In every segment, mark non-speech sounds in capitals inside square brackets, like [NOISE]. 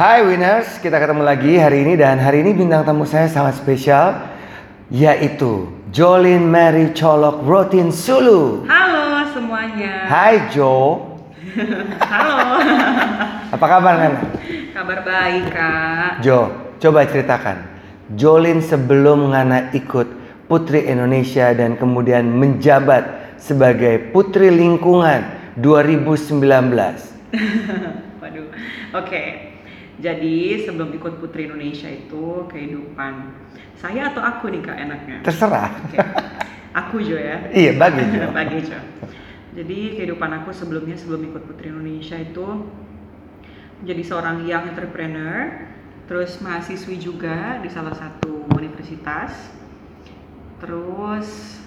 Hai winners, kita ketemu lagi hari ini dan hari ini bintang tamu saya sangat spesial yaitu Jolin Mary Colok Rotin Sulu. Halo semuanya. Hai Jo, [LAUGHS] Halo. apa kabar kan? Kabar baik kak. Jo, coba ceritakan. Jolin sebelum Ngana ikut Putri Indonesia dan kemudian menjabat sebagai Putri Lingkungan 2019. [LAUGHS] Waduh. Oke. Jadi sebelum ikut Putri Indonesia itu kehidupan saya atau aku nih kak enaknya. Terserah. Oke. Aku Jo ya. Iya, bagi Jo. [LAUGHS] Bagi Jo. Jadi kehidupan aku sebelumnya sebelum ikut Putri Indonesia itu jadi seorang young entrepreneur, terus mahasiswi juga di salah satu universitas, terus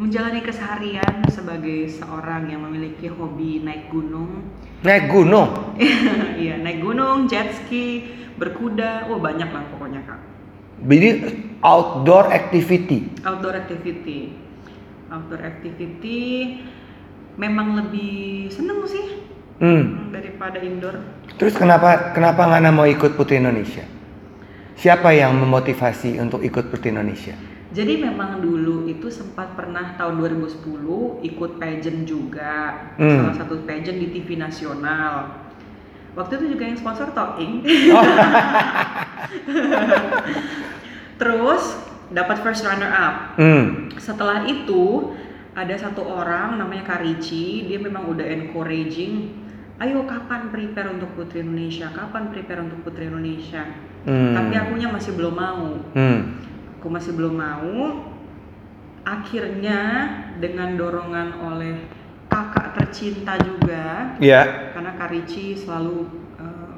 menjalani keseharian sebagai seorang yang memiliki hobi naik gunung, Naik gunung. [LAUGHS] iya naik gunung, jet ski, berkuda, oh banyak lah pokoknya kak. Jadi outdoor activity. Outdoor activity, outdoor activity memang lebih seneng sih Hmm. daripada indoor. Terus kenapa kenapa Ngana mau ikut Putri Indonesia? Siapa yang memotivasi untuk ikut Putri Indonesia? Jadi memang dulu itu sempat pernah tahun 2010 ikut pageant juga, Hmm. salah satu pageant di TV nasional. Waktu itu juga yang sponsor Talking. Oh. [LAUGHS] Terus dapat first runner up. Hmm. Setelah itu ada satu orang namanya Karici, dia memang udah encouraging, ayo kapan prepare untuk Putri Indonesia, kapan prepare untuk Putri Indonesia. Hmm. Tapi akunya masih belum mau. Hmm. Aku masih belum mau. Akhirnya dengan dorongan oleh kakak tercinta juga, Ya. karena Karici selalu eh,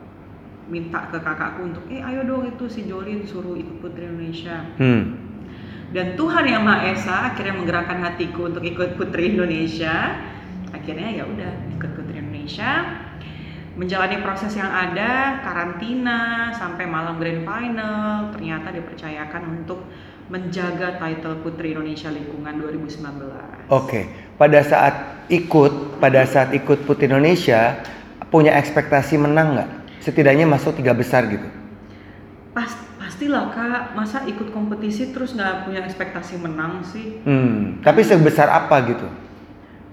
minta ke kakakku untuk, eh ayo dong itu si Jolin suruh ikut Putri Indonesia. Hmm. Dan Tuhan yang Maha Esa akhirnya menggerakkan hatiku untuk ikut Putri Indonesia. Akhirnya ya udah ikut Putri Indonesia. Menjalani proses yang ada, karantina sampai malam grand final, ternyata dipercayakan untuk menjaga title Putri Indonesia Lingkungan 2019. Oke. Pada saat ikut, pada saat ikut Putri Indonesia, punya ekspektasi menang nggak? Setidaknya masuk tiga besar gitu. Pas, pastilah kak, masa ikut kompetisi terus nggak punya ekspektasi menang sih? Hmm. Tapi sebesar apa gitu?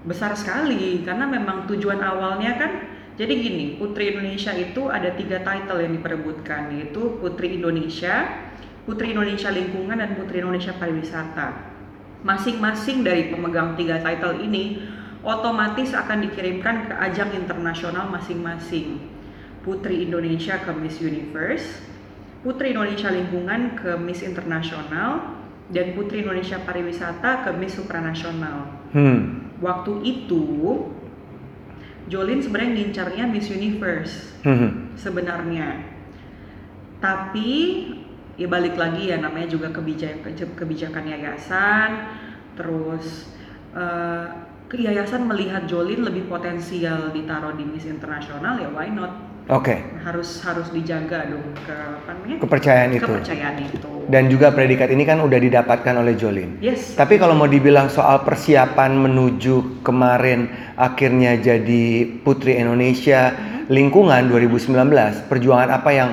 besar sekali karena memang tujuan awalnya kan jadi gini Putri Indonesia itu ada tiga title yang diperebutkan yaitu Putri Indonesia, Putri Indonesia Lingkungan dan Putri Indonesia Pariwisata. Masing-masing dari pemegang tiga title ini otomatis akan dikirimkan ke ajang internasional masing-masing. Putri Indonesia ke Miss Universe, Putri Indonesia Lingkungan ke Miss Internasional, dan Putri Indonesia Pariwisata ke Miss Supranasional Hmm. waktu itu Jolin sebenarnya ngincarnya Miss Universe Hmm. sebenarnya. Tapi ya balik lagi ya namanya juga kebijakan kebijakan yayasan. Terus ke yayasan melihat Jolin lebih potensial ditaruh di Miss Internasional ya why not Oke. harus harus dijaga dong ke apa namanya Kepercayaan itu. kepercayaan itu Dan juga predikat ini kan udah didapatkan oleh Jolin. yes Tapi kalau mau dibilang soal persiapan menuju kemarin akhirnya jadi Putri Indonesia lingkungan 2019, perjuangan apa yang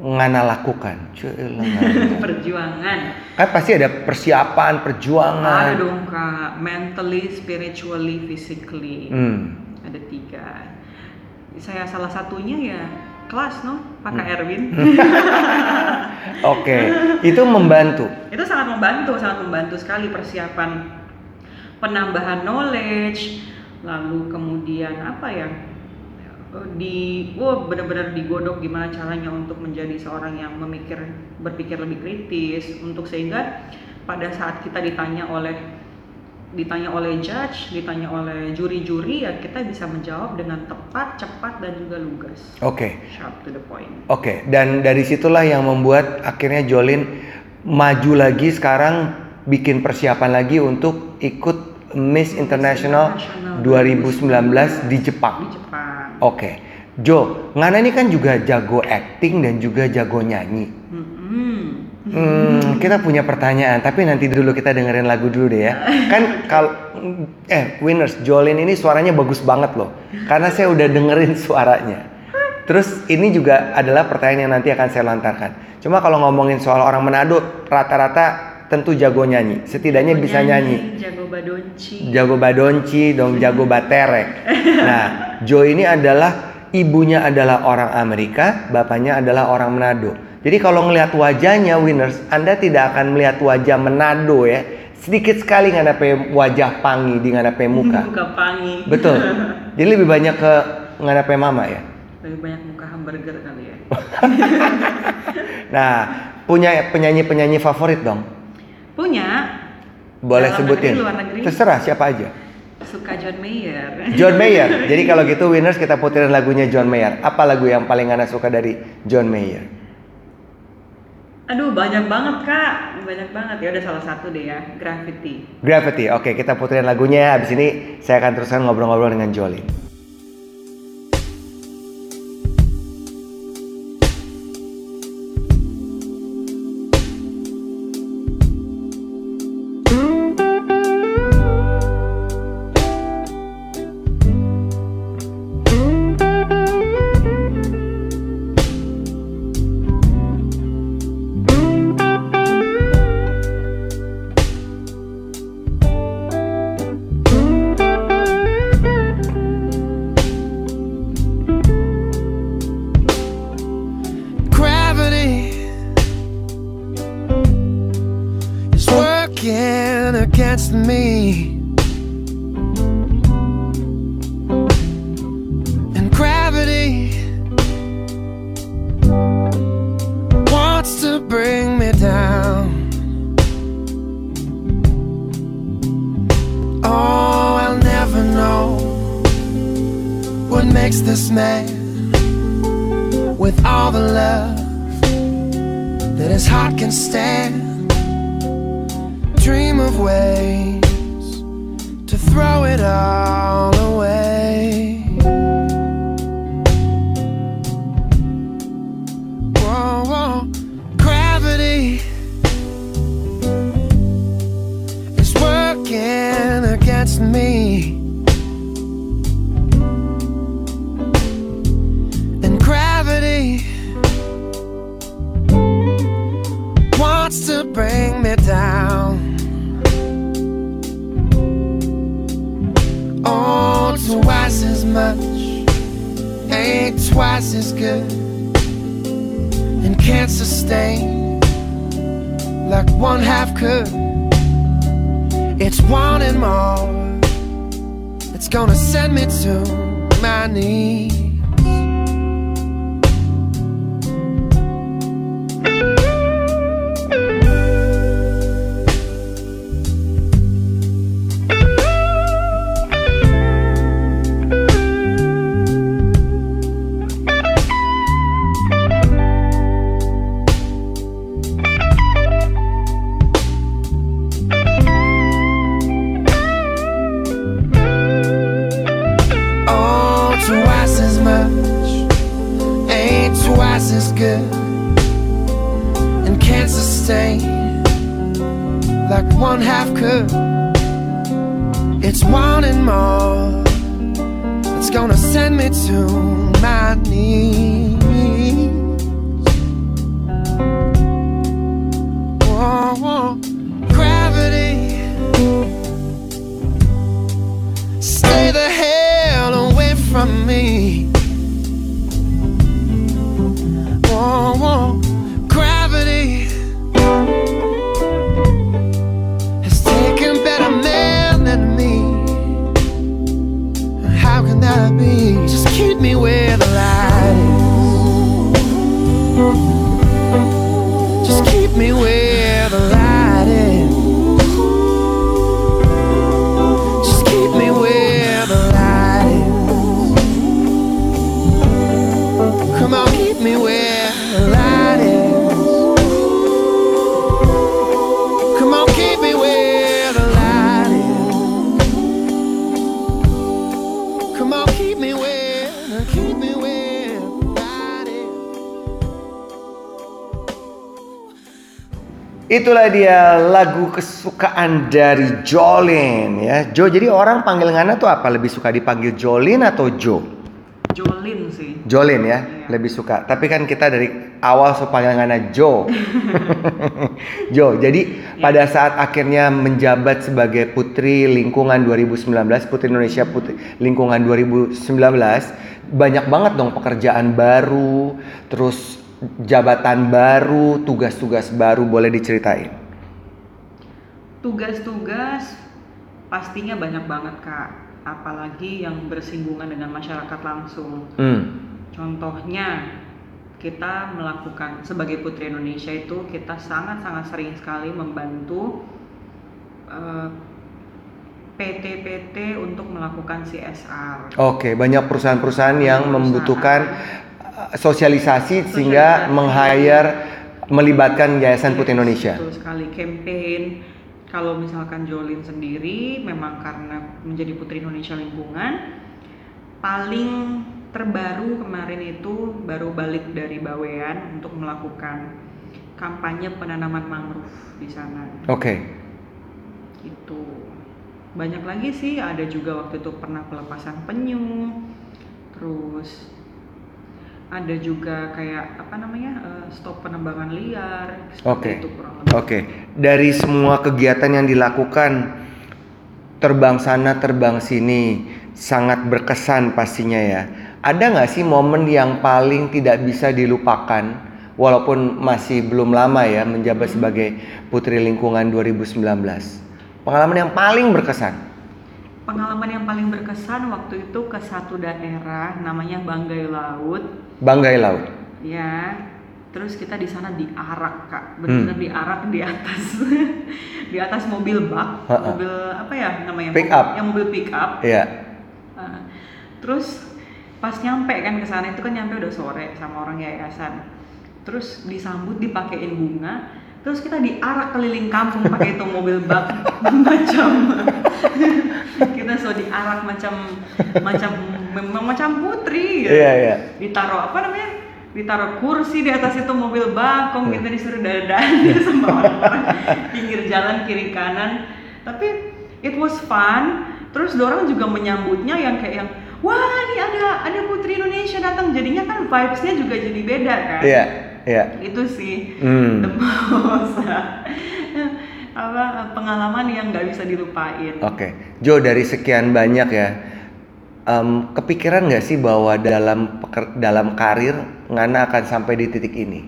Ngana lakukan? Ngana. [LAUGHS] perjuangan kan pasti ada persiapan, perjuangan. Ada dong kak, mentally, spiritually, physically. Hmm. Ada tiga. Saya salah satunya ya kelas no, Pak Kak Hmm. Erwin. [LAUGHS] Oke, itu membantu. Itu sangat membantu, sangat membantu sekali persiapan penambahan knowledge, lalu kemudian apa ya? di oh benar-benar digodok gimana caranya untuk menjadi seorang yang memikir berpikir lebih kritis untuk sehingga pada saat kita ditanya oleh ditanya oleh judge, ditanya oleh juri-juri ya kita bisa menjawab dengan tepat, cepat dan juga lugas. Oke. Sharp to the point. Oke, dan dari situlah yang membuat akhirnya Jolin maju lagi sekarang bikin persiapan lagi untuk ikut Miss International 2019 di Jepang. Di Jepang. Oke, Jo, Ngana ini kan juga jago acting dan juga jago nyanyi. Mm-mm. Hmm, kita punya pertanyaan, tapi nanti dulu kita dengerin lagu dulu deh ya. Kan kalau eh winners Jolin ini suaranya bagus banget loh. Karena saya udah dengerin suaranya. Terus ini juga adalah pertanyaan yang nanti akan saya lontarkan. Cuma kalau ngomongin soal orang Manado, rata-rata tentu jago nyanyi. Setidaknya Jago bisa nyanyi. Jago badonci. Jago badonci, dong jago baterek. [LAUGHS] Nah, Jo ini adalah ibunya adalah orang Amerika, bapaknya adalah orang Manado. Jadi kalau ngelihat wajahnya winners, Anda tidak akan melihat wajah Manado ya. Sedikit sekali ngadape wajah pangi di ngadape muka. [LAUGHS] Muka pangi. Betul. [LAUGHS] Jadi lebih banyak ke ngadape mama ya. Lebih banyak muka hamburger kali ya. [LAUGHS] Nah, punya penyanyi-penyanyi favorit dong. Punya Boleh Dalam sebutin. negeri, luar negeri? Terserah siapa aja. suka John Mayer. John Mayer. Jadi kalau gitu winners kita puterin lagunya John Mayer. Apa lagu yang paling Anda suka dari John Mayer? Aduh banyak banget kak, banyak banget ya udah salah satu deh ya, Gravity. Gravity. Oke, kita puterin lagunya. Habis ini saya akan teruskan ngobrol-ngobrol dengan Jolin. Much ain't twice as good, and can't sustain like one half could. It's wanting more. It's gonna send me to my knees. Itulah dia lagu kesukaan dari Jolin ya. Jo, jadi orang panggil Ngana tuh apa? Lebih suka dipanggil Jolin atau Jo? Jolin sih. Jolin ya, Iya. lebih suka. Tapi kan kita dari awal supaya Jo. [LAUGHS] Jo. Jadi Iya. pada saat akhirnya menjabat sebagai Putri Lingkungan 2019, Putri Indonesia Putri Lingkungan 2019, banyak banget dong pekerjaan baru, terus jabatan baru, tugas-tugas baru boleh diceritain. Tugas-tugas pastinya banyak banget kak, apalagi yang bersinggungan dengan masyarakat langsung. Hmm. Contohnya kita melakukan sebagai Putri Indonesia itu kita sangat-sangat sering sekali membantu eh, PT-PT untuk melakukan CSR. Oke, banyak perusahaan-perusahaan yang Perusahaan. membutuhkan sosialisasi sehingga meng-hire melibatkan Yayasan Putri Indonesia. Betul sekali campaign. Kalau misalkan Jolin sendiri memang karena menjadi Putri Indonesia Lingkungan paling terbaru kemarin itu baru balik dari Bawean untuk melakukan kampanye penanaman mangrove di sana. Oke. Itu banyak lagi sih ada juga waktu itu pernah pelepasan penyu terus ada juga kayak apa namanya eh, stop penembangan liar Oke. lebih Oke, dari semua kegiatan yang dilakukan terbang sana terbang sini sangat berkesan pastinya ya. Ada nggak sih momen yang paling tidak bisa dilupakan walaupun masih belum lama ya menjabat sebagai Putri Lingkungan 2019? Pengalaman yang paling berkesan. Pengalaman yang paling berkesan waktu itu ke satu daerah namanya Banggai Laut Banggai Laut. ya terus kita di sana diarak kak benar Hmm. diarak di atas [LAUGHS] di atas mobil bak Ha-ha. mobil apa ya namanya Pick up. yang mobil pick up Iya. Uh, terus pas nyampe kan ke sana itu kan nyampe udah sore sama orang yayasan. Terus disambut dipakein bunga, terus kita diarak keliling kampung pakai itu mobil bak [LAUGHS] macam [LAUGHS] kita so diarak macam macam memang macam putri gitu. Iya, iya. Ditaruh apa namanya? Ditaruh kursi di atas itu mobil bakong Hmm. kita disuruh dadan [LAUGHS] sama orang-orang pinggir jalan kiri kanan. Tapi it was fun. Terus dorang juga menyambutnya yang kayak yang wah ini ada ada Putri Indonesia datang. Jadinya kan vibes-nya juga jadi beda kan. Iya, iya. Itu sih Hmm. the most [LAUGHS] apa pengalaman yang nggak bisa dilupain. Oke, Jo dari sekian banyak ya, em, kepikiran nggak sih bahwa dalam peker- dalam karir Ngana akan sampai di titik ini?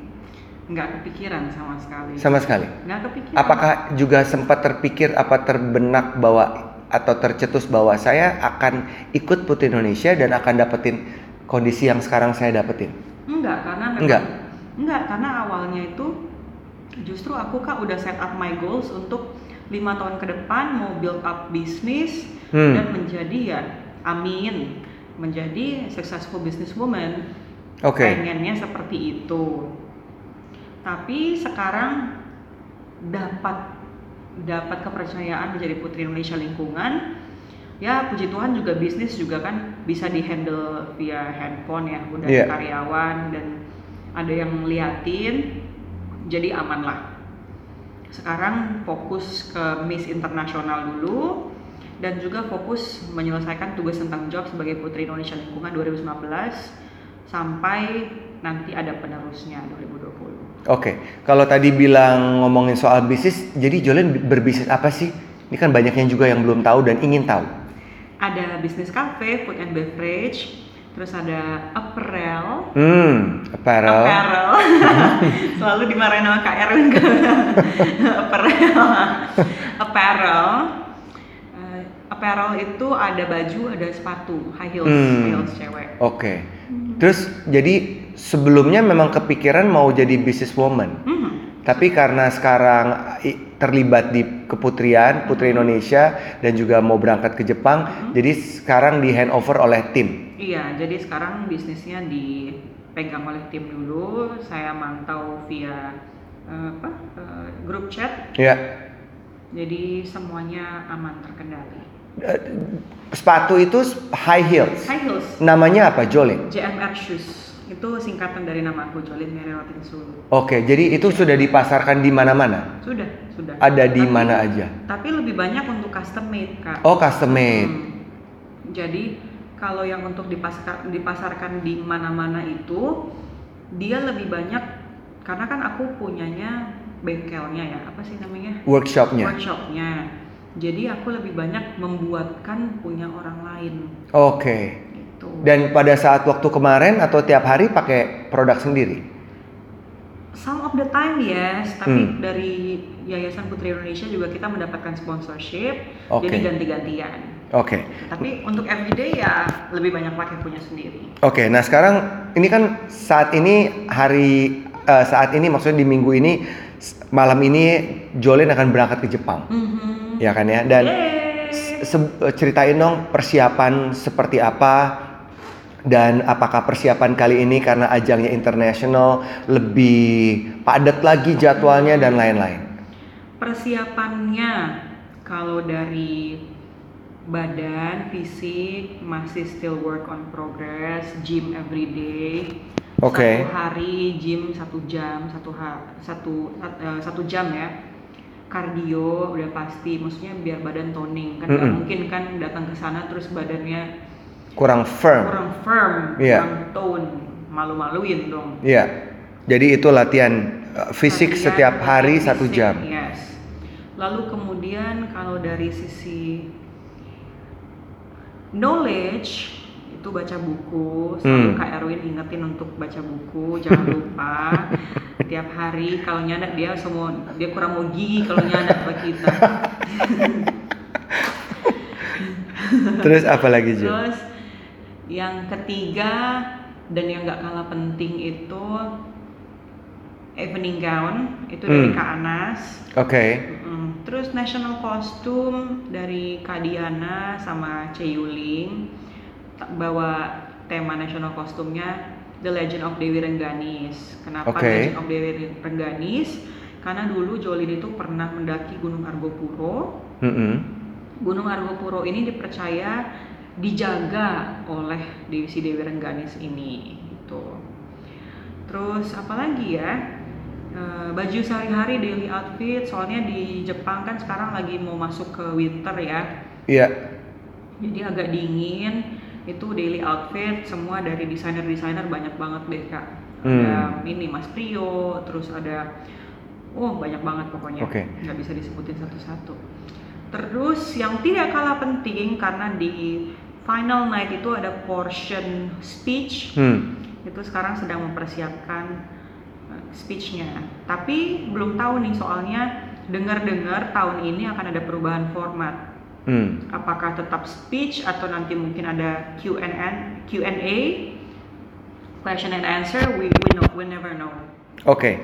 Nggak kepikiran sama sekali. Sama sekali. Nggak kepikiran. Apakah juga sempat terpikir apa terbenak bahwa atau tercetus bahwa saya akan ikut Putri Indonesia dan akan dapetin kondisi yang sekarang saya dapetin? Enggak, karena Enggak? Enggak, karena awalnya itu justru aku kak udah set up my goals untuk lima tahun ke depan mau build up bisnis Hmm. dan menjadi ya amin menjadi successful businesswoman Oke. pengennya seperti itu tapi sekarang dapat dapat kepercayaan menjadi putri Indonesia lingkungan ya puji Tuhan juga bisnis juga kan bisa dihandle via handphone ya udah Iya. karyawan dan ada yang ngeliatin jadi aman lah sekarang fokus ke Miss Internasional dulu dan juga fokus menyelesaikan tugas tentang job sebagai Putri Indonesia Lingkungan 2019 sampai nanti ada penerusnya 2020. Oke, kalau tadi bilang ngomongin soal bisnis, jadi Jolene berbisnis apa sih? Ini kan banyak yang juga yang belum tahu dan ingin tahu. Ada bisnis cafe, food and beverage, terus ada apparel, Hmm, apparel. apparel. [LAUGHS] Selalu dimarahin sama Kak Erwin [LAUGHS] apparel. apparel. Eh, apparel itu ada baju, ada sepatu, high heels, Hmm. high heels cewek. Oke. Terus jadi sebelumnya memang kepikiran mau jadi businesswoman. Mhm. Tapi karena sekarang terlibat di keputrian, Putri Indonesia dan juga mau berangkat ke Jepang, jadi sekarang di handover oleh tim. Iya, jadi sekarang bisnisnya dipegang oleh tim dulu. Saya mantau via eh, apa eh, grup chat. Ya. Jadi semuanya aman terkendali. Eh, Sepatu itu high heels. High heels, Namanya apa, Jolene? JMR shoes. Itu singkatan dari nama aku Jolin Meriwatin Sulu. Oke, jadi itu sudah dipasarkan di mana-mana. Sudah, sudah. Ada di Tapi- mana aja. Tapi lebih banyak untuk custom made, Kak. Oh, custom made. Hmm. Jadi kalau yang untuk dipasarkan dipasarkan di mana-mana itu dia lebih banyak karena kan aku punyanya bengkelnya ya apa sih namanya Workshopnya. workshopnya jadi aku lebih banyak membuatkan punya orang lain Oke. gitu Dan pada saat waktu kemarin atau tiap hari pakai produk sendiri? some of the time yes tapi Hmm. dari Yayasan Putri Indonesia juga kita mendapatkan sponsorship Oke. jadi ganti-gantian Oke. tapi untuk everyday ya lebih banyak pakai punya sendiri Oke, nah sekarang ini kan saat ini hari eh, saat ini maksudnya di minggu ini malam ini Jolin akan berangkat ke Jepang, Mhm. ya kan ya? Dan se- ceritain dong persiapan seperti apa dan apakah persiapan kali ini karena ajangnya internasional lebih padat lagi jadwalnya dan lain-lain. persiapannya kalau dari badan fisik masih still work on progress gym every day Oke. satu hari gym satu jam satu ha- satu eh, satu jam ya kardio udah pasti maksudnya biar badan toning kan nggak Mm-mm. mungkin kan datang ke sana terus badannya Kurang firm. kurang firm Iya. kurang tone malu-maluin dong Iya. Jadi itu latihan eh, fisik Latihan setiap hari latihan satu fisik, jam. Yes. Lalu kemudian kalau dari sisi knowledge itu baca buku, selalu Hmm. Kak Erwin ingetin untuk baca buku, jangan [LAUGHS] lupa tiap hari kalau nyadak dia semua dia kurang mau gigi kalau nyadak buat kita. [LAUGHS] Terus apa lagi Jo? Terus yang ketiga dan yang nggak kalah penting itu evening gown itu dari Hmm. Kak Anas. Oke. Mm, Terus national costume dari Kak Diana sama Ceyuling bawa tema national kostumnya The Legend of Dewi Rengganis. Kenapa Oke. Legend of Dewi Rengganis? Karena dulu Jolin itu pernah mendaki Gunung Argopuro. Mm-mm. Gunung Argopuro ini dipercaya dijaga oleh Dewi si Dewi Rengganis ini gitu. Terus apalagi ya? Eh, baju sehari-hari daily outfit soalnya di Jepang kan sekarang lagi mau masuk ke winter ya. Iya. Jadi agak dingin. Itu daily outfit semua dari desainer-desainer banyak banget deh Kak. Ada Hmm. ini Mas Prio, terus ada oh banyak banget pokoknya. Oke. Nggak bisa disebutin satu-satu. Terus yang tidak kalah penting karena di final night itu ada portion speech Hmm. itu sekarang sedang mempersiapkan uh, speechnya. Tapi belum tahu nih soalnya dengar-dengar tahun ini akan ada perubahan format. Hmm. Apakah tetap speech atau nanti mungkin ada Q&A, Q&A, question and answer? We we know, we never know. Oke.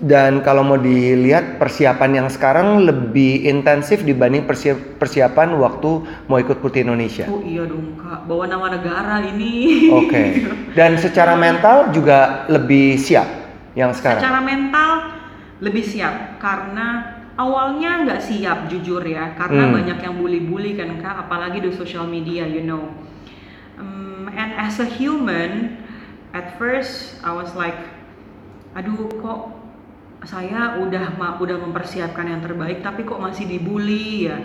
Dan kalau mau dilihat persiapan yang sekarang lebih intensif dibanding persiap- persiapan waktu mau ikut Putri Indonesia. Oh iya dong kak, bawa nama negara ini. Oke. Dan secara mental juga lebih siap yang sekarang. Secara mental lebih siap karena awalnya nggak siap jujur ya karena Hmm. banyak yang bully-bully kan kak, apalagi di social media you know. Um, and as a human, at first I was like, aduh kok saya udah udah mempersiapkan yang terbaik tapi kok masih dibully ya.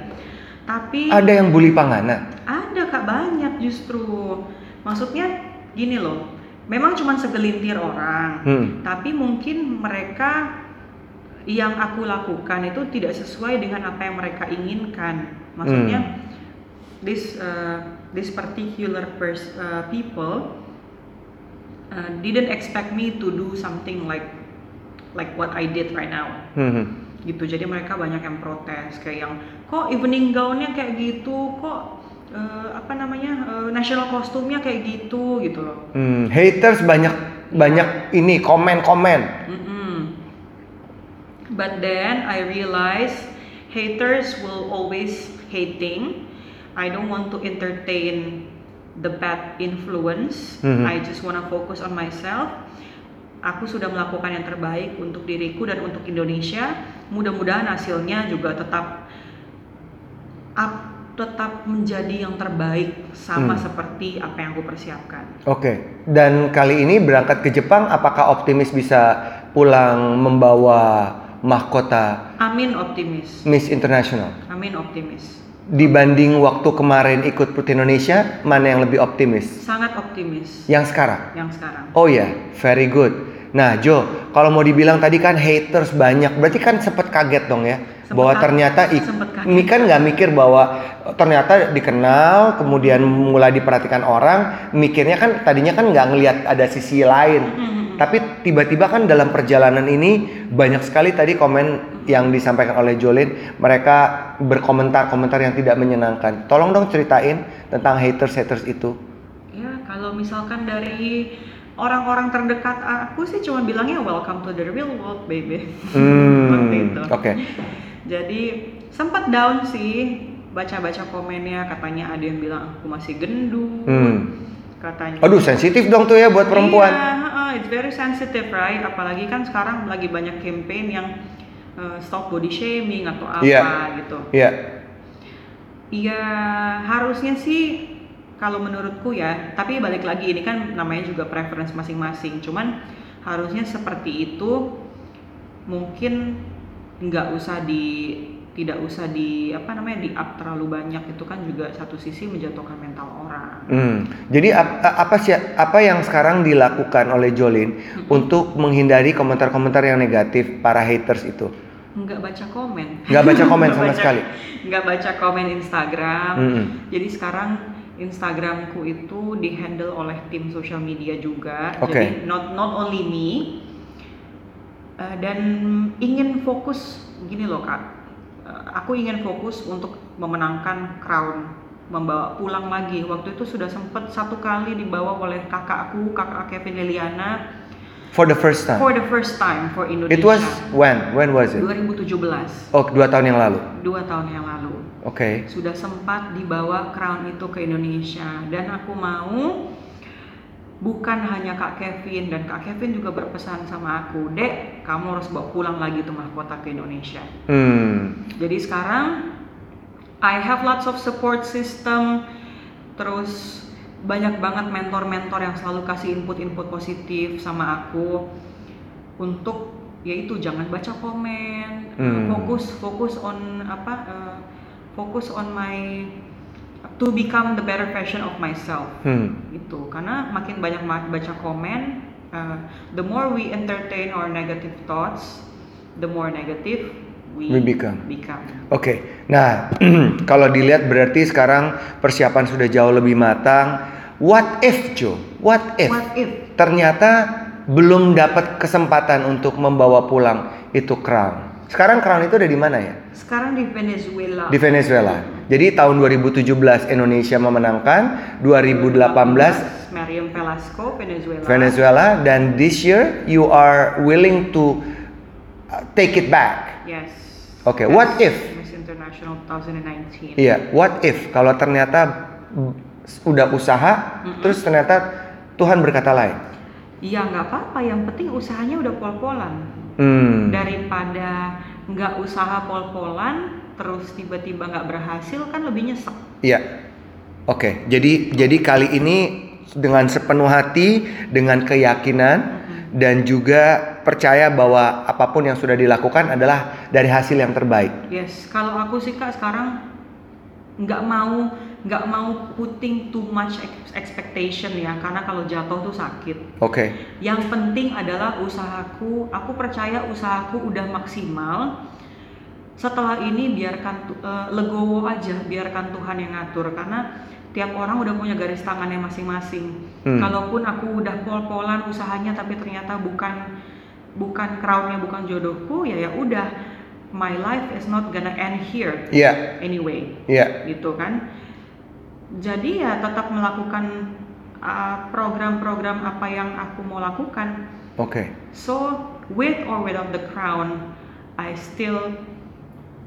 Tapi Ada yang bully Pangana. ada kak banyak justru. Maksudnya gini loh, memang cuma segelintir orang. Hmm. Tapi mungkin mereka yang aku lakukan itu tidak sesuai dengan apa yang mereka inginkan. Maksudnya this uh, this particular pers- uh, people uh, didn't expect me to do something like like what I did right now Hmm. gitu jadi mereka banyak yang protes kayak yang kok evening gownnya kayak gitu kok eh, apa namanya eh, national kostumnya kayak gitu gitu loh Hmm. Haters banyak banyak ini komen-komen. Mm-mm. but then I realize haters will always hating I don't want to entertain the bad influence Mhm. I just wanna focus on myself aku sudah melakukan yang terbaik untuk diriku dan untuk Indonesia mudah-mudahan hasilnya juga tetap up- tetap menjadi yang terbaik sama Hmm. seperti apa yang aku persiapkan Oke. Dan kali ini berangkat ke Jepang apakah optimis bisa pulang membawa mahkota Amin optimis Miss International? Amin optimis dibanding waktu kemarin ikut Putri Indonesia, mana yang lebih optimis? Sangat optimis Yang sekarang? yang sekarang. Oh ya, very good. Nah, Jo, kalau mau dibilang tadi kan haters banyak, berarti kan sempet kaget dong ya, Sempet bahwa kaget, ternyata ini kan nggak mikir bahwa eh, ternyata dikenal, kemudian mulai diperhatikan orang, mikirnya kan tadinya kan nggak ngelihat ada sisi lain, tapi tiba-tiba kan dalam perjalanan ini banyak sekali tadi komen yang disampaikan oleh Jolin, mereka berkomentar-komentar yang tidak menyenangkan. Tolong dong ceritain tentang haters-haters itu. Ya, kalau misalkan dari orang-orang terdekat aku sih cuma bilangnya welcome to the real world, baby. Hmm, [LAUGHS] itu. oke. Jadi sempat down sih baca-baca komennya katanya ada yang bilang aku masih gendut. Hmm. Katanya. Aduh sensitif dong tuh ya buat perempuan. Iya, heeh, it's very sensitive, right? Apalagi kan sekarang lagi banyak campaign yang uh, stop body shaming atau apa Iya. gitu. Iya. Iya, harusnya sih kalau menurutku ya, tapi balik lagi ini kan namanya juga preference masing-masing. Cuman harusnya seperti itu mungkin nggak usah di tidak usah di apa namanya di up terlalu banyak itu kan juga satu sisi menjatuhkan mental orang. Hmm. Jadi ap- apa sih apa yang sekarang dilakukan oleh Jolin untuk menghindari komentar-komentar yang negatif para haters itu? Nggak baca komen. Nggak baca komen [LAUGHS] sama baca- sekali. [LAUGHS] Nggak baca komen Instagram. Mm-mm. Jadi sekarang Instagramku itu dihandle oleh tim sosial media juga. Oke. Jadi not not only me. Uh, dan ingin fokus gini loh kak. Uh, aku ingin fokus untuk memenangkan crown, membawa pulang lagi. Waktu itu sudah sempat satu kali dibawa oleh kakakku, kakak Kevin Liliana, For the first time. for the first time for Indonesia. It was when? When was it? 2017, Oh, dua tahun yang lalu. dua tahun yang lalu. Oke. sudah sempat dibawa crown itu ke Indonesia dan aku mau bukan hanya Kak Kevin dan Kak Kevin juga berpesan sama aku, "Dek, kamu harus bawa pulang lagi tuh mahkota ke Indonesia." Hmm. Jadi sekarang I have lots of support system terus banyak banget mentor-mentor yang selalu kasih input-input positif sama aku untuk yaitu jangan baca komen, Hmm. fokus fokus on apa uh, fokus on my to become the better version of myself Hmm. gitu karena makin banyak baca komen uh, the more we entertain our negative thoughts the more negative we, We become. become. Oke, nah [CLEARS THROAT] kalau dilihat berarti sekarang persiapan sudah jauh lebih matang. What if, Jo? What if? what if Ternyata belum dapat kesempatan untuk membawa pulang itu crown. Sekarang crown itu ada di mana ya? sekarang di Venezuela Di Venezuela. Jadi tahun 2017 Indonesia memenangkan, 2018 Mariam Velasco Venezuela Venezuela dan this year you are willing to uh, take it back. yes Oke, Yes, what if? Miss International 2019 Iya, what if kalau ternyata mm, udah usaha terus ternyata Tuhan berkata lain. Iya nggak apa-apa, yang penting usahanya udah pol-polan. Hmm. Daripada nggak usaha pol-polan, terus tiba-tiba nggak berhasil kan lebih nyesek. Iya. Oke, jadi jadi kali ini dengan sepenuh hati, dengan keyakinan dan juga percaya bahwa apa pun yang sudah dilakukan adalah dari hasil yang terbaik. Yes, kalau aku sih kak sekarang nggak mau nggak mau putting too much ex- expectation ya, karena kalau jatuh tuh sakit. Oke. Yang penting adalah usahaku, aku percaya usahaku udah maksimal. Setelah ini biarkan eh, legowo aja, biarkan Tuhan yang ngatur karena tiap orang udah punya garis tangannya masing-masing. Hmm. Kalaupun aku udah pol-polan usahanya tapi ternyata bukan bukan crownnya bukan jodohku, ya ya udah my life is not gonna end here Iya, anyway iya. gitu kan jadi ya tetap melakukan uh, program-program apa yang aku mau lakukan Oke. so with or without the crown I still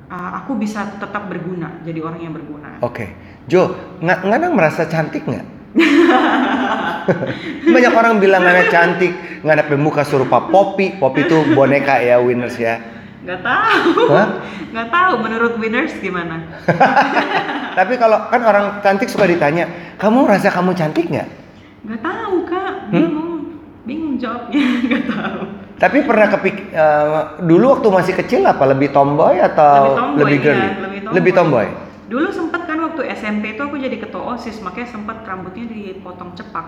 uh, aku bisa tetap berguna jadi orang yang berguna Oke. Jo, nggak nggak merasa cantik nggak? [LAUGHS] Banyak orang bilang Ngana cantik, Ngana muka serupa Poppy. Poppy itu boneka ya winners ya. nggak tahu Hah? tahu menurut winners gimana [LAUGHS] Tapi kalau kan orang cantik suka ditanya, kamu rasa kamu cantik nggak? nggak tahu kak Hmm? bingung bingung jawabnya [LAUGHS] nggak tahu Tapi pernah kepik eh, dulu waktu masih kecil apa lebih tomboy atau Lebih tomboy, lebih girly? iya, lebih tomboy. Lebih tomboy. Dulu sempet kan waktu SMP tuh aku jadi ketua OSIS, makanya sempet rambutnya dipotong cepak.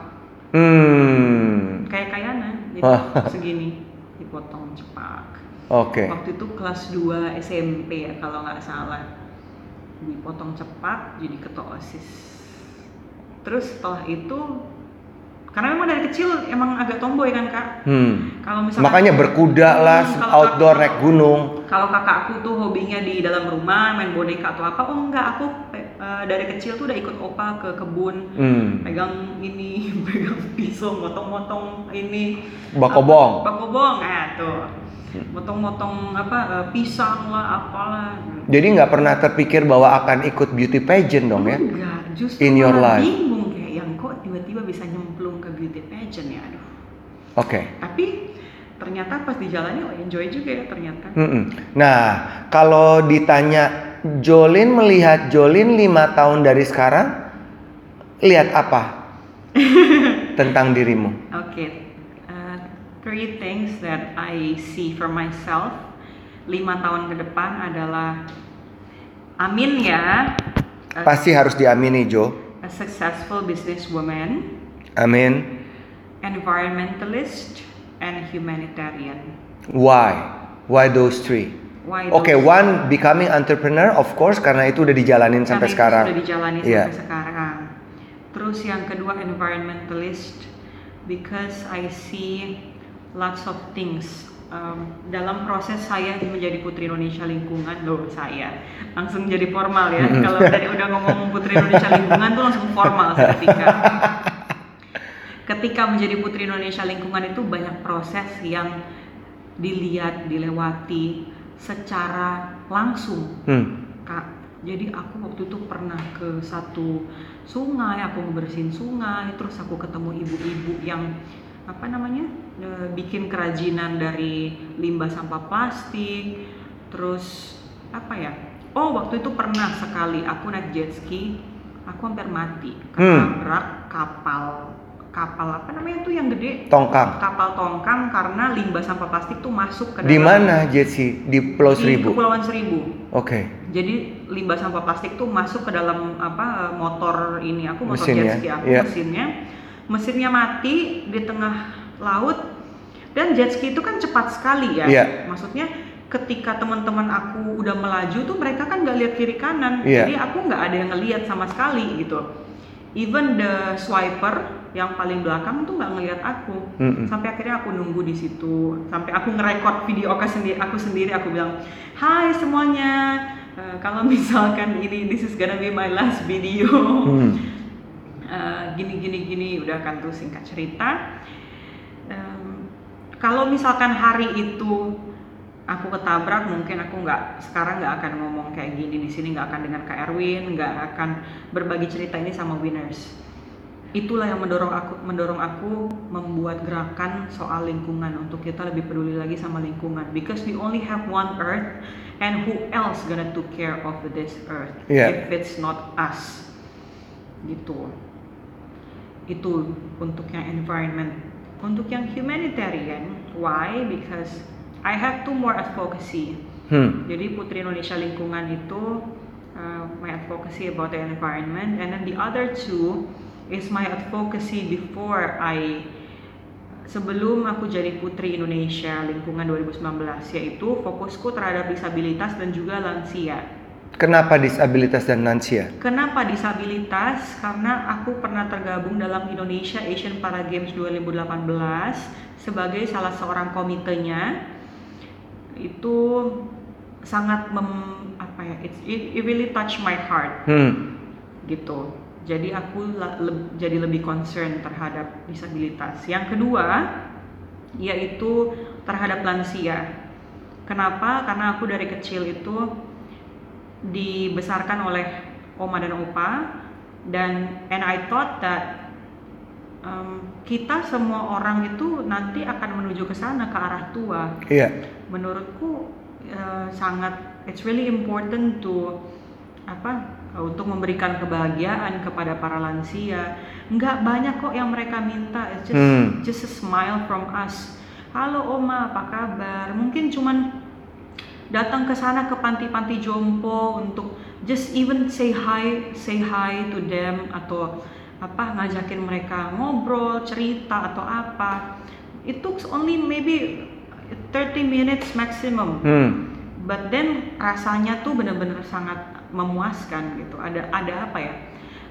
Hmm. Kayak kayana, Wah. segini dipotong cepak. Oke. Waktu itu kelas 2 SMP ya kalau nggak salah. Dipotong cepak jadi ketua OSIS. Terus setelah itu karena memang dari kecil emang agak tomboy kan kak. Hmm. Kalau misalkan Makanya berkuda lah, Hmm, kalau outdoor naik gunung. Kalau kakakku tuh hobinya di dalam rumah main boneka atau apa, oh enggak aku eh, dari kecil tuh udah ikut opa ke kebun, Hmm. pegang ini, [LAUGHS] pegang pisau, motong-motong ini. Bakobong. Apa, bakobong, ah tuh. Motong-motong apa eh, pisang lah, apalah. Jadi nggak pernah terpikir bahwa akan ikut beauty pageant dong ya? Enggak, justru In your life. bingung kayak yang kok tiba-tiba bisa nyemplung pageant ya, aduh. Oke. Tapi ternyata pas di jalannya oh enjoy juga ya ternyata. Mm-mm. Nah, kalau ditanya Jolin melihat Jolin lima tahun dari sekarang, lihat apa [LAUGHS] tentang dirimu? Oke, uh, three things that I see for myself lima tahun ke depan adalah Amin ya, Pasti harus diamini Jo. a successful businesswoman, Amin. Environmentalist, and humanitarian. Why? Why those three? Why those- one becoming entrepreneur, of course, karena itu udah dijalanin Karena sampai itu sekarang. Sudah dijalani Iya. sampai sekarang. Terus yang kedua environmentalist because I see lots of things um, dalam proses saya menjadi Putri Indonesia Lingkungan loh saya langsung jadi formal ya kalau dari udah ngomong Putri Indonesia Lingkungan tuh langsung formal seketika ketika menjadi Putri Indonesia Lingkungan itu banyak proses yang dilihat dilewati secara langsung Hmm. Kak, jadi aku waktu itu pernah ke satu sungai, aku ngebersihin sungai, terus aku ketemu ibu-ibu yang apa namanya e, bikin kerajinan dari limbah sampah plastik, terus apa ya? Oh waktu itu pernah sekali aku naik jet ski, aku hampir mati, ketabrak kapal kapal apa namanya tuh yang gede Tongkang. kapal tongkang karena limbah sampah plastik tuh masuk ke Di dalam- mana Jetsi? Di Pulau di Seribu. Kepulauan Seribu. Oke. Jadi limbah sampah plastik tuh masuk ke dalam apa motor ini aku motor Mesin jet ya? aku Iya. mesinnya mesinnya mati di tengah laut dan jet ski itu kan cepat sekali ya Iya. maksudnya ketika teman-teman aku udah melaju tuh mereka kan nggak lihat kiri kanan Iya. jadi aku nggak ada yang ngelihat sama sekali gitu even the swiper yang paling belakang tuh nggak ngelihat aku. Mm-mm. sampai akhirnya aku nunggu di situ. Sampai aku ngerekord video aku sendiri aku sendiri aku bilang hai semuanya. Eh, kalau [LAUGHS] misalkan ini this is gonna be my last video. Hmm. [LAUGHS] Eh, gini gini gini udah kan tuh singkat cerita. Em, kalau misalkan hari itu aku ketabrak mungkin aku nggak sekarang nggak akan ngomong kayak gini di sini nggak akan dengan Kak Erwin nggak akan berbagi cerita ini sama winners. Itulah yang mendorong aku mendorong aku membuat gerakan soal lingkungan untuk kita lebih peduli lagi sama lingkungan. Because we only have one earth and who else gonna take care of this earth Yeah. if it's not us? Gitu. Itu untuk yang environment. Untuk yang humanitarian why? Because I have two more advocacy Hmm. jadi Putri Indonesia Lingkungan itu uh, my advocacy about the environment and then the other two is my advocacy before I sebelum aku jadi Putri Indonesia Lingkungan 2019 yaitu fokusku terhadap disabilitas dan juga lansia. Kenapa disabilitas dan lansia? Kenapa disabilitas? Karena aku pernah tergabung dalam Indonesia Asian Para Games 2018 sebagai salah seorang komitenya. Itu sangat mem, apa ya? It, it, really touch my heart Hmm. gitu. Jadi aku la- le- jadi lebih concern terhadap disabilitas. Yang kedua yaitu terhadap lansia. Kenapa? Karena aku dari kecil itu dibesarkan oleh oma dan opa dan and I thought that um, kita semua orang itu nanti akan menuju ke sana ke arah tua. Iya. menurutku eh, sangat it's really important to apa untuk memberikan kebahagiaan kepada para lansia. Nggak banyak kok yang mereka minta. It's just Hmm. just a smile from us. Halo oma apa kabar? Mungkin cuman datang ke sana ke panti-panti jompo untuk just even say hi, say hi to them atau apa ngajakin mereka ngobrol, cerita atau apa. It took only maybe 30 minutes maximum. Hmm. But then rasanya tuh bener-bener sangat memuaskan gitu. Ada ada apa ya?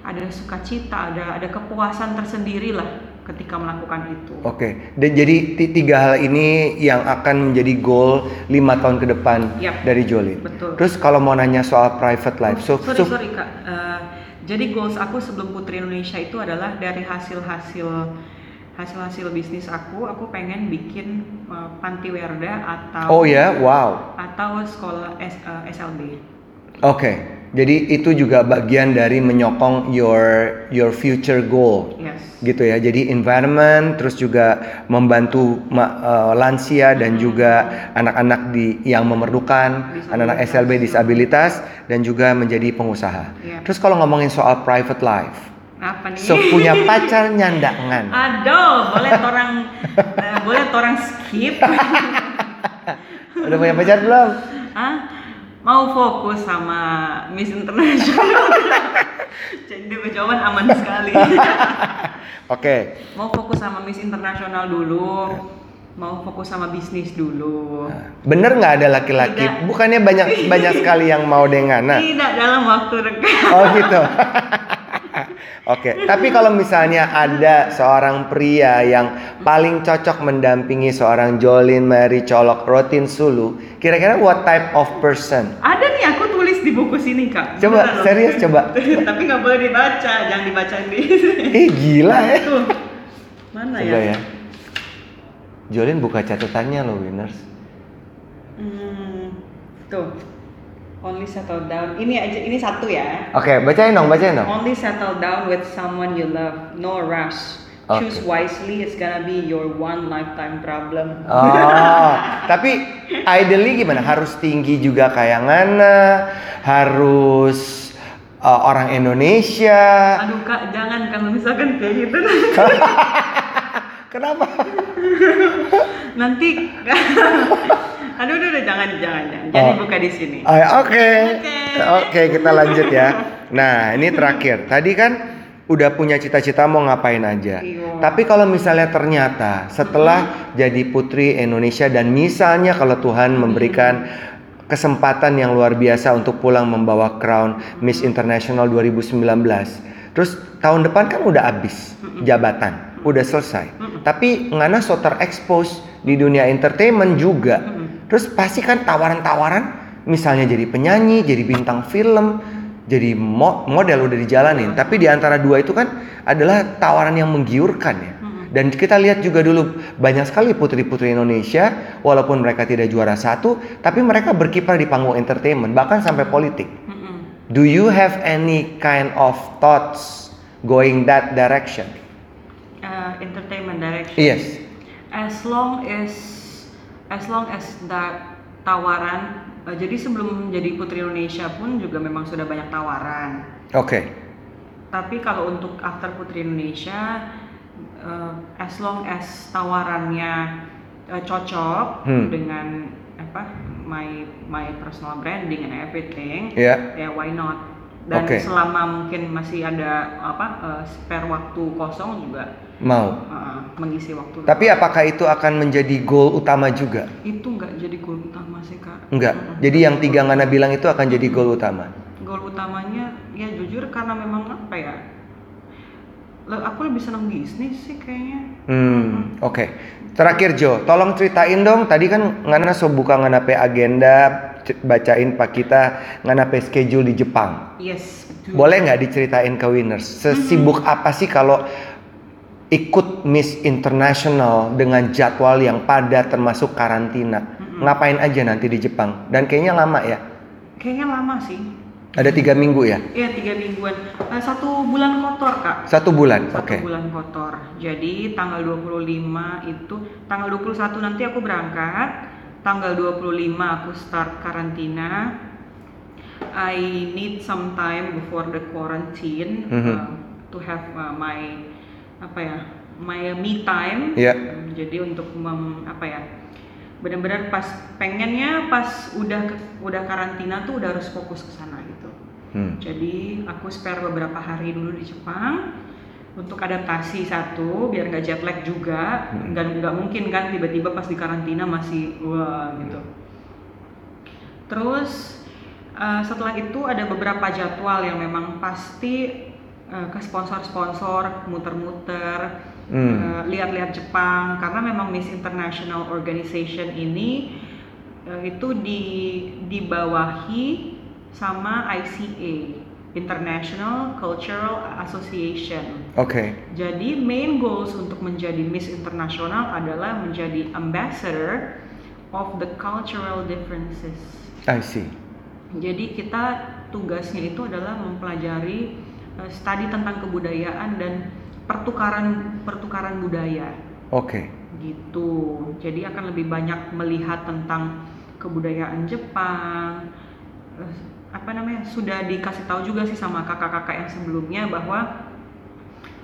Ada sukacita, ada ada kepuasan tersendiri lah ketika melakukan itu. Oke, Dan jadi ti- tiga hal ini yang akan menjadi goal lima tahun ke depan Yap. dari Jolin. Betul. Terus kalau mau nanya soal private life, so, sorry so- sorry kak. Eh, jadi goals aku sebelum Putri Indonesia itu adalah dari hasil-hasil hasil-hasil bisnis aku, aku pengen bikin eh, panti werda atau oh ya, wow. atau sekolah S- eh, SLB. Oke, jadi itu juga bagian dari menyokong your your future goal, Yes. gitu ya. Jadi environment, terus juga membantu ma- eh, lansia dan juga anak-anak di yang memerlukan, anak-anak SLB disabilitas dan juga menjadi pengusaha. Iya. Terus kalau ngomongin soal private life, Apa nih? so punya [LAUGHS] pacar nyandangan. Aduh, boleh orang eh, boleh orang skip. [LAUGHS] Udah punya pacar belum? Hah? Mau fokus sama Miss International. [LAUGHS] Jadi jawaban aman [LAUGHS] sekali. Oke. mau fokus sama Miss International dulu. Mau fokus sama bisnis dulu. Bener nggak ada laki-laki? Bukannya banyak banyak sekali yang mau dengana? Tidak dalam waktu dekat. Oh gitu. [LAUGHS] Oke, tapi kalau misalnya ada seorang pria yang paling cocok mendampingi seorang Jolin Mary Colok Rotin Sulu, kira-kira what type of person? Ada nih aku tulis di buku sini kak. Coba, loh. serius, coba. [LAUGHS] Tapi nggak boleh dibaca, jangan dibacain di. Eh gila ya. Tuh. Mana Coba ya? ya. Jolin buka catatannya loh winners. Hmm, tuh. Only settle down. Ini aja, ini satu ya. Oke, bacain dong, bacain dong. Only settle down with someone you love. No rush. Choose Oke. wisely. It's gonna be your one lifetime problem. Oh, [LAUGHS] tapi ideally gimana? Harus tinggi juga kayak Ngana, harus uh, orang Indonesia. Aduh kak, jangan kalau misalkan kayak gitu [LAUGHS] Kenapa? [LAUGHS] nanti. [LAUGHS] aduh, aduh, aduh, jangan, jangan, jangan. Jadi Oh. buka di sini. Oh, ya, Oke, Oke. oke kita lanjut ya. Nah ini terakhir. Tadi kan udah punya cita-cita mau ngapain aja. Iya. Tapi kalau misalnya ternyata setelah jadi putri Indonesia dan misalnya kalau Tuhan memberikan kesempatan yang luar biasa untuk pulang membawa crown Miss International 2019. Terus tahun depan kan udah habis jabatan, udah selesai. Tapi Ngana so terekspos di dunia entertainment juga. Terus pasti kan tawaran-tawaran misalnya jadi penyanyi, jadi bintang film, jadi mo- model udah dijalanin. Tapi di antara dua itu kan adalah tawaran yang menggiurkan ya. Dan kita lihat juga dulu banyak sekali putri-putri Indonesia walaupun mereka tidak juara satu, tapi mereka berkiprah di panggung entertainment bahkan sampai politik. Do you have any kind of thoughts going that direction? Uh, entertainment direction. Yes. As long as as long as that tawaran uh, jadi sebelum jadi putri Indonesia pun juga memang sudah banyak tawaran. Oke. Tapi kalau untuk after putri Indonesia uh, as long as tawarannya uh, cocok Hmm. dengan apa my my personal branding and everything, Ya. ya why not? Dan Oke. selama mungkin masih ada apa uh, spare waktu kosong juga Mau. uh, mengisi waktu. Tapi apakah itu akan menjadi goal utama juga? itu nggak jadi goal utama sih kak Enggak. Mm-mm. Jadi yang tiga Ngana bilang itu akan jadi goal utama. goal utamanya ya jujur karena memang apa ya aku lebih senang bisnis sih kayaknya Hmm, oke. Terakhir Jo, tolong ceritain dong. Tadi kan Ngana so buka Ngana pe agenda, bacain Pak kita Ngana pe schedule di Jepang. yes betul. Boleh nggak diceritain ke winners? Sesibuk apa sih kalau ikut Miss International dengan jadwal yang padat termasuk karantina? Ngapain aja nanti di Jepang? Dan kayaknya lama ya. kayaknya lama sih Ada tiga minggu ya? ya tiga mingguan Eh, satu bulan kotor kak Satu bulan. satu Oke. bulan kotor jadi tanggal 25 itu tanggal 21 nanti aku berangkat tanggal 25 aku start karantina I need some time before the quarantine Mhm. uh, to have uh, my apa ya my me time. Um, jadi untuk mem- apa ya benar-benar pas pengennya pas udah udah karantina tuh udah harus fokus ke sana gitu Hmm. jadi aku spare beberapa hari dulu di Jepang untuk adaptasi satu biar nggak jet lag juga Hmm. nggak nggak mungkin kan tiba-tiba pas di karantina masih wah gitu terus eh, setelah itu ada beberapa jadwal yang memang pasti eh, ke sponsor-sponsor muter-muter Hmm. eh, lihat-lihat Jepang karena memang Miss International Organization ini eh, itu di dibawahi sama ICA International Cultural Association. Oke. Jadi main goals untuk menjadi Miss Internasional adalah menjadi ambassador of the cultural differences. I see. Jadi kita tugasnya itu adalah mempelajari eh, studi tentang kebudayaan dan pertukaran pertukaran budaya Oke. gitu. Jadi akan lebih banyak melihat tentang kebudayaan Jepang. Eh, apa namanya? Sudah dikasih tahu juga sih sama kakak-kakak yang sebelumnya bahwa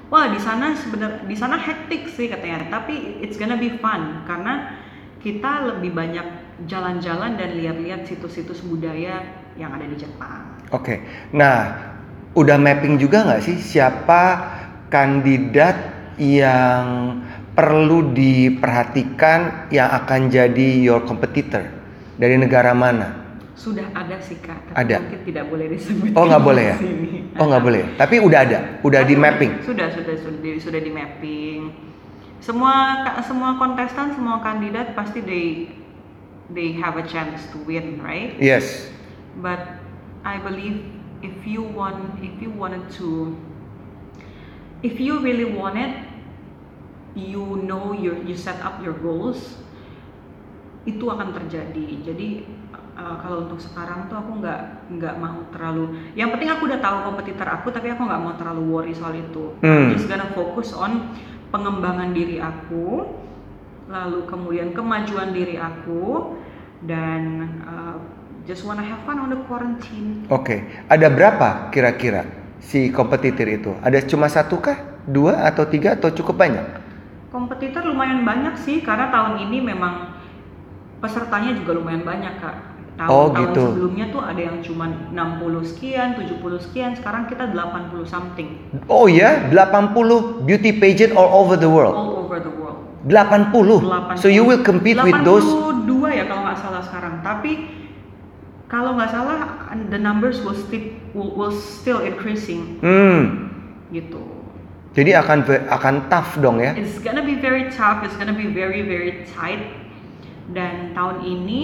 wah di sana sebenarnya di sana hektik sih katanya, tapi it's gonna be fun karena kita lebih banyak jalan-jalan dan lihat-lihat situs-situs budaya yang ada di Jepang. Oke. Nah, udah mapping juga nggak sih siapa kandidat yang perlu diperhatikan yang akan jadi your competitor dari negara mana? Sudah ada sih kak, tapi Ada. mungkin tidak boleh disebut. Oh nggak boleh ya? sini. Oh nggak boleh. Tapi udah ada, udah di mapping. Sudah, sudah, sudah, di, sudah di mapping. Semua semua kontestan, semua kandidat pasti they they have a chance to win, right? Yes. But I believe if you want, if you wanted to, if you really want it, you know your, you set up your goals, itu akan terjadi. Jadi uh, kalau untuk sekarang tuh aku nggak nggak mau terlalu. Yang penting aku udah tahu kompetitor aku, tapi aku nggak mau terlalu worry soal itu. Hmm. I'm Just gonna focus on pengembangan diri aku, lalu kemudian kemajuan diri aku, dan uh, just wanna have fun on the quarantine. Oke. Ada berapa kira-kira si kompetitor itu? Ada cuma satu kah? Dua atau tiga atau cukup banyak? Kompetitor lumayan banyak sih, karena tahun ini memang pesertanya juga lumayan banyak kak. Tahun, Oh, tahun gitu. sebelumnya tuh ada yang cuma 60 sekian, 70 sekian, sekarang kita 80 something Oh ya, 80 beauty pageant all over the world. all over the world. 80. 80. So you will compete with those 82 ya kalau nggak salah sekarang. Tapi kalau nggak salah the numbers will still will, still increasing Hmm. gitu. Jadi akan akan tough dong ya. It's gonna be very tough. It's gonna be very very tight. Dan tahun ini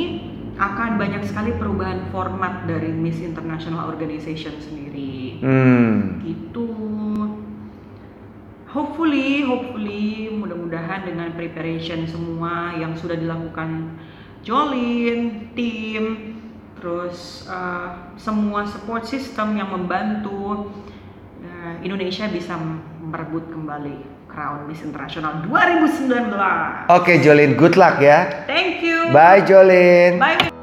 akan banyak sekali perubahan format dari Miss International Organization sendiri. Hmm. Gitu. Hopefully, hopefully, mudah-mudahan dengan preparation semua yang sudah dilakukan Jolin, tim, terus uh, semua support system yang membantu uh, Indonesia bisa merebut kembali crown Miss International 2019. Oke Jolin, good luck ya. Thank you. Bye Jolin. Bye.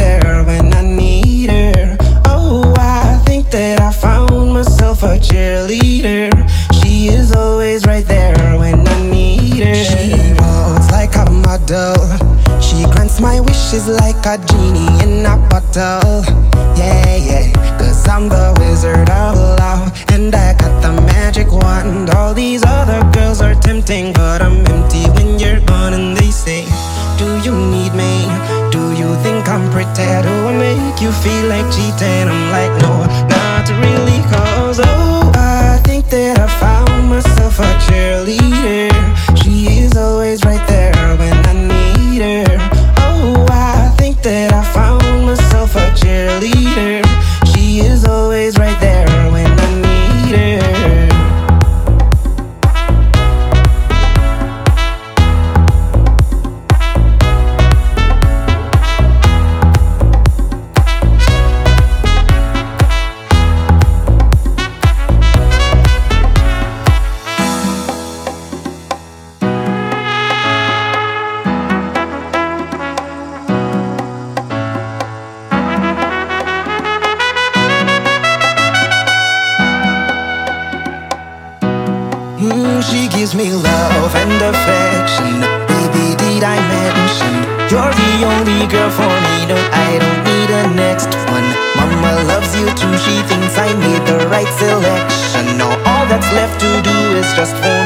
that I found myself a cheerleader. She is always right there when I need her. She walks like a model. She grants my wishes like a genie in a bottle. Yeah, yeah. Cause I'm the wizard of love. And I got the magic wand. All these other girls are tempting, but I'm empty when you're gone. And they say, Do you need me? Do you think I'm pretty? Do I make you feel like cheating? I'm like, No, not really. Cause oh, I think that I found myself a cheerleader. She is always right there just